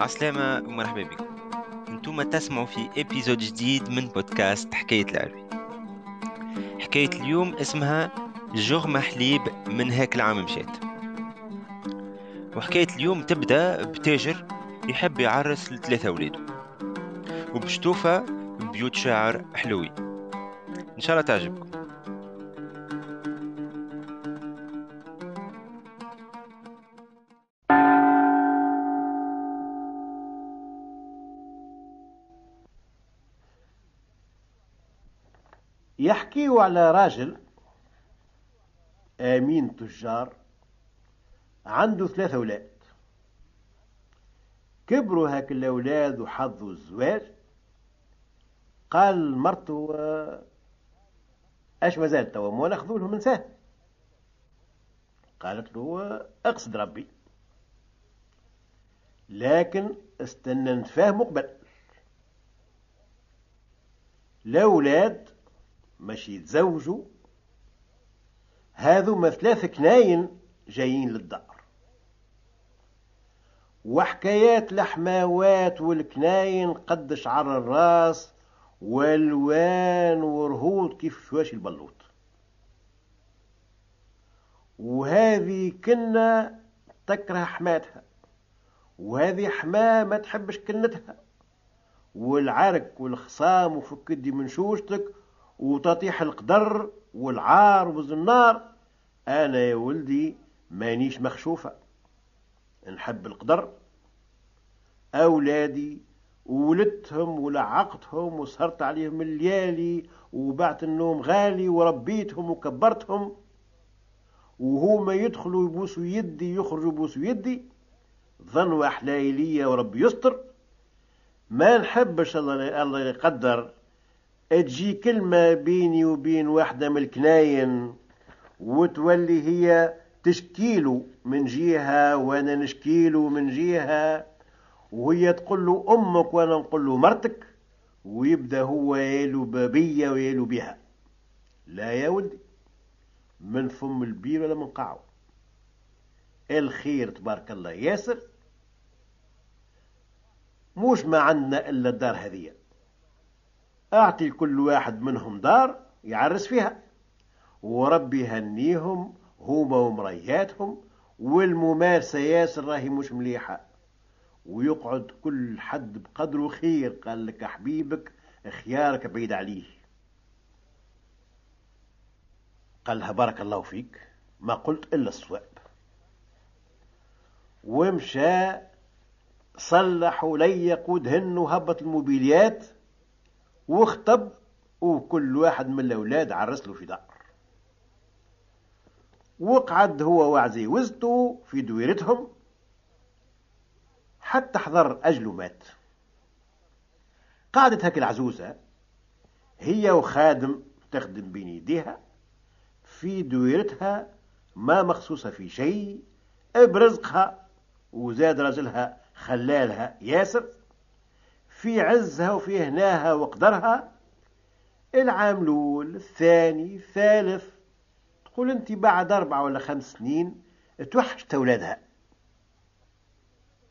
عسلامة ومرحبا بكم. أنتم تسمعوا في إبيزود جديد من بودكاست حكاية العربي حكاية اليوم اسمها جوغ محليب من هاك العام مشات. وحكاية اليوم تبدأ بتاجر يحب يعرس لثلاثة أولاده وبشتوفة بيوت شاعر حلوي. إن شاء الله تعجبكم. يحكيوا على راجل آمين تجار عنده ثلاثة أولاد. كبروا هاك الأولاد وحظوا الزواج. قال مرته أش مازال توا؟ مو ناخذوا لهم نساء قالت له اقصد ربي. لكن استنى نتفاهموا قبل الأولاد ماشي يتزوجوا هذو ثلاث كناين جايين للدار. وحكايات الحماوات والكناين قد شعر الراس والوان ورهود كيف شواشي البلوط. وهذه كنا تكره حماتها وهذه حماة ما تحبش كنتها. والعرك والخصام وفكدي من شوشتك وتطيح القدر والعار والزنار أنا يا ولدي مانيش مخشوفة. نحب القدر. أولادي وولدتهم ولعقتهم وسهرت عليهم الليالي وبعت النوم غالي وربيتهم وكبرتهم. وهما يدخلوا يبوسوا يدي يخرجوا يبوسوا يدي. ظنوا أحلى وربي يستر. ما نحبش الله يقدر تجي كلمة بيني وبين واحدة من الكناين وتولي هي تشكيله من جهة وأنا نشكيله من جهة وهي تقول له أمك وأنا نقول له مرتك ويبدأ هو يالو بابية ويالو بها لا يا ولدي من فم البير ولا من قاعه الخير تبارك الله ياسر موش ما عندنا إلا الدار هذه أعطي كل واحد منهم دار يعرس فيها. وربي يهنيهم هما ومرياتهم والممارسة ياسر راهي مش مليحة. ويقعد كل حد بقدره خير قال لك حبيبك خيارك بعيد عليه. قال لها بارك الله فيك ما قلت إلا الصواب. ومشى صلح وليق ودهن وهبط الموبيليات واخطب وكل واحد من الأولاد عرس له في دار. وقعد هو وعزي وزته في دويرتهم حتى حضر أجله مات. قعدت هك العزوزة هي وخادم تخدم بين يديها في دويرتها ما مخصوصة في شيء برزقها وزاد رجلها خلالها ياسر. في عزها وفي هناها وقدرها. العام الأول الثاني الثالث. تقول أنت بعد أربع ولا خمس سنين توحشت أولادها.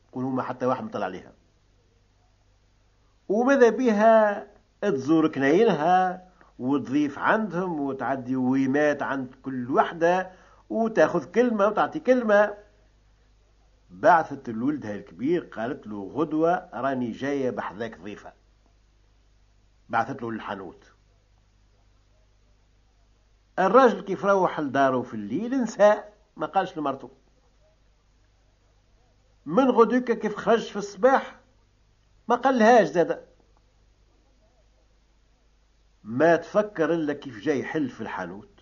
تقول ما حتى واحد مطلع عليها. وماذا بها تزور كناينها وتضيف عندهم وتعدي ويمات عند كل وحدة وتاخذ كلمة وتعطي كلمة. بعثت لولدها الكبير قالت له غدوة راني جاية بحذاك ضيفة. بعثت له للحانوت الراجل كيف روح لداره في الليل نسى ما قالش لمرته. من غدوك كيف خرج في الصباح؟ ما قالهاش زاد ما تفكر إلا كيف جاي حل في الحانوت.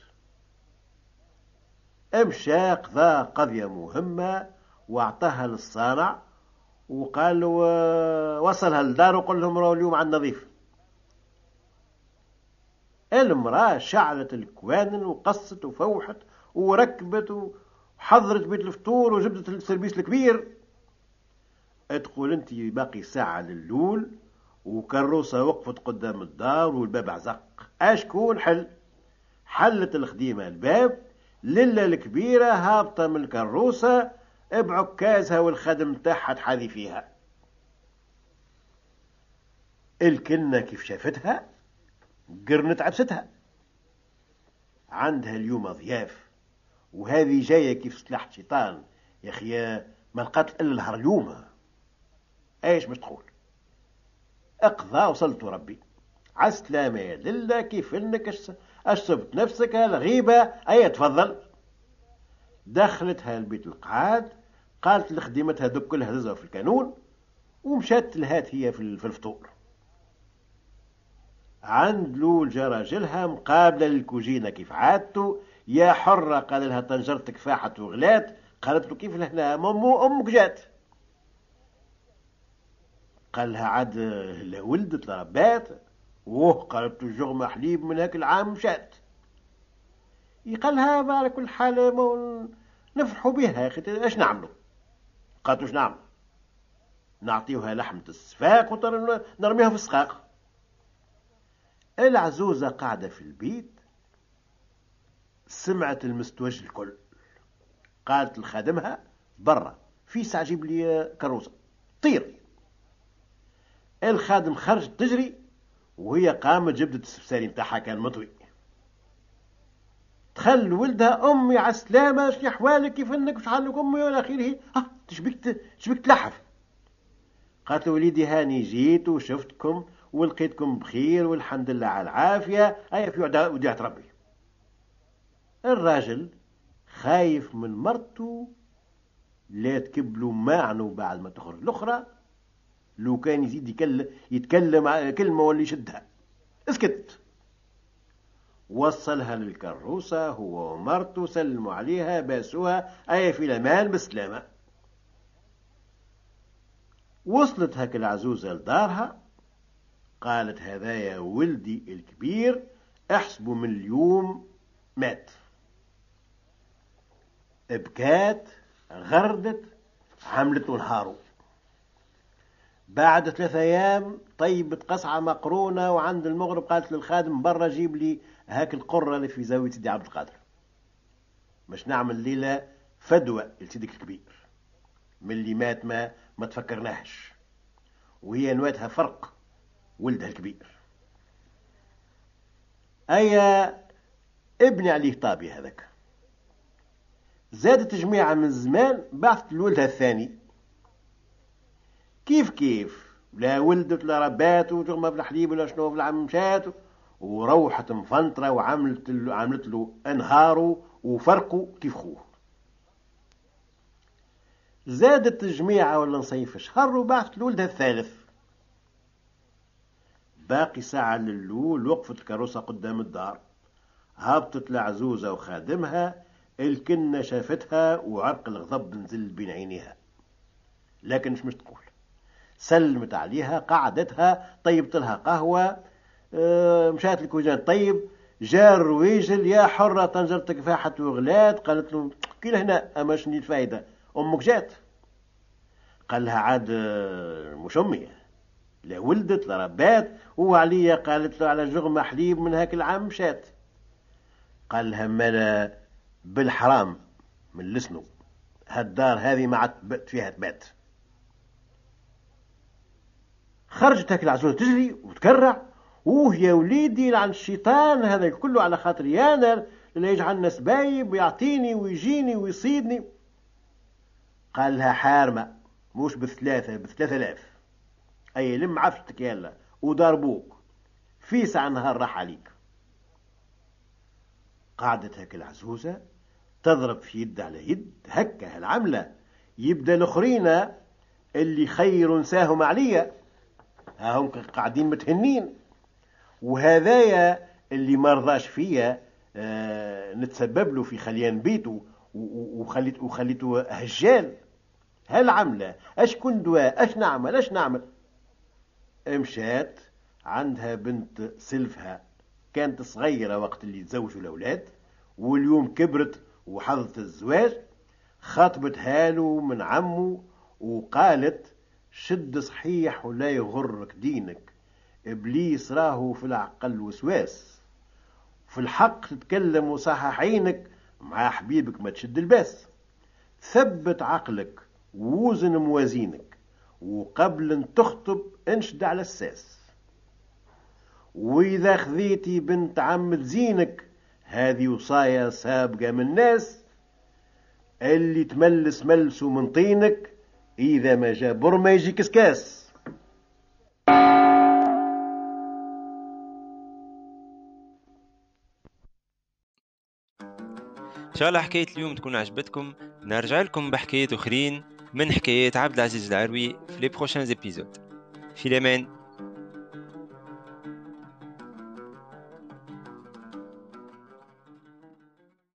امشى قضى قضية مهمة واعطاها للصانع وقال له وصلها للدار وقال لهم راهو اليوم عندنا ضيف. المرأة شعلت الكوانن وقصت وفوحت وركبت وحضرت بيت الفطور وجبدت السربيس الكبير. تقول انت باقي ساعة للول وكروسة وقفت قدام الدار والباب عزق. اشكون حل؟ حلت الخديمة الباب للا الكبيرة هابطة من الكروسة بعكازها والخدم تاعها تحاذي فيها. الكنة كيف شافتها؟ قرنت عبستها. عندها اليوم ضياف وهذه جاية كيف سلاح شيطان. يا أخي ما لقات إلا الهر اليوم. إيش باش تقول؟ اقضى وصلت ربي. عالسلامة يا لله كيف إنك أشربت نفسك الغيبة أي تفضل. دخلتها البيت القعاد قالت لخدمتها دوك كلها هزها في الكانون ومشات لهات هي في الفطور. عند لول جا راجلها مقابلة للكوجينة كيف عادته يا حرة قال لها طنجرتك فاحت وغلات. قالت له كيف لهنا؟ مو أمك جات. قال لها عاد ولدت ربات. ووه قالت له جغمة حليب من هاك العام مشات. قال لها على كل حال نفرحوا بها يا أخي إيش نعملوا قالت إيش نعمل نعطيوها لحمة السفاق ونرميها في السقاق العزوزة قاعدة في البيت سمعت المستوج الكل. قالت لخادمها برا في ساعة جيب لي كروسة طير. الخادم خرج تجري وهي قامت جبدت السفساري نتاعها كان مطوي. دخل ولدها أمي على السلامة شنو أحوالك كيف إنك وش حالك أمي والى اخره ها تشبك تشبك تلحف؟ قالت له وليدي هاني جيت وشفتكم ولقيتكم بخير والحمد لله على العافية. أي في وديعة ربي. الراجل خايف من مرته لا تكبلوا معنه بعد ما تخرج. الأخرى لو كان يزيد يتكلم كلمة ولا يشدها. اسكت. وصلها للكروسة هو ومرته سلموا عليها باسوها أي في الأمان بالسلامة وصلت هك العزوزة لدارها. قالت هذا يا ولدي الكبير احسبوا من اليوم مات. بكات غردت عملت نهارو بعد ثلاثة أيام طيبت قصعة مقرونة وعند المغرب قالت للخادم برا جيب لي هاك القرة اللي في زاوية سيدي عبد القادر. مش نعمل ليلة فدوى لسيدك الكبير. من اللي مات ما ما تفكرناهش. وهي نواتها فرق ولدها الكبير. أيا ابني عليه طابي هذاك؟ زادت جميعة من زمان بعثت لولدها الثاني. كيف كيف؟ لا ولدت لا ربات وتغمى في الحليب ولا شنو في العمشات وروحت مفنطرة وعملت له عملت له انهاره وفرقه كيف خوه. زادت الجميعة ولا نصيف؟ شهر وبعثت لولدها الثالث. باقي ساعة للول وقفت الكروسة قدام الدار. هبطت العزوزة وخادمها الكنة شافتها وعرق الغضب نزل بين عينيها. لكن مش مش تقول؟ سلمت عليها قعدتها طيبت لها قهوة آه مشات الكوجان طيب جاء الرويجل يا حرة طنجرتك فاحت وغلات. قالت له كي لهنا أما شني الفايدة أمك جات. قال لها عاد آه، مش أمي لا ولدت لا ربات. وعليا؟ قالت له على جغمة حليب من هاك العام مشات. قال لها مالا بالحرام من لسنو هالدار هذه ما عاد فيها تبات. خرجت هيك العزوزة تجري وتكرع. اوه يا وليدي لعن الشيطان هذا كله على خاطر يانا اللي يجعلنا سبايب ويعطيني ويجيني ويصيدني. قال لها حارمة مش بثلاثة بثلاثة آلاف. أي لم عفتك يلا وضربوك في ساعة نهار راح عليك. قعدت هيك العزوزة تضرب في يد على يد هكا هالعملة يبدأ الأخرين اللي خير ساهم عليا. هم قاعدين متهنين. وهذايا اللي ما رضاش فيا آه نتسبب له في خليان بيته وخليت وخليته هجال. هل عملة؟ أش كن دواء؟ أش نعمل؟ أش نعمل؟ مشات عندها بنت سلفها. كانت صغيرة وقت اللي تزوجوا الأولاد واليوم كبرت وحظت الزواج خاطبتها له من عمه وقالت شد صحيح ولا يغرك دينك. إبليس راهو في العقل وسواس. في الحق تتكلم وصحح عينك مع حبيبك ما تشد الباس. ثبت عقلك ووزن موازينك وقبل أن تخطب انشد على الساس. وإذا خذيتي بنت عم زينك هذه وصايا سابقة من الناس. اللي تملس ملسه من طينك إذا ما جا بر ما يجي كسكاس. إن شاء الله حكاية اليوم تكون عجبتكم. نرجع لكم بحكايات أخرين من حكايات عبد العزيز العروي في لي بروشان في الأمان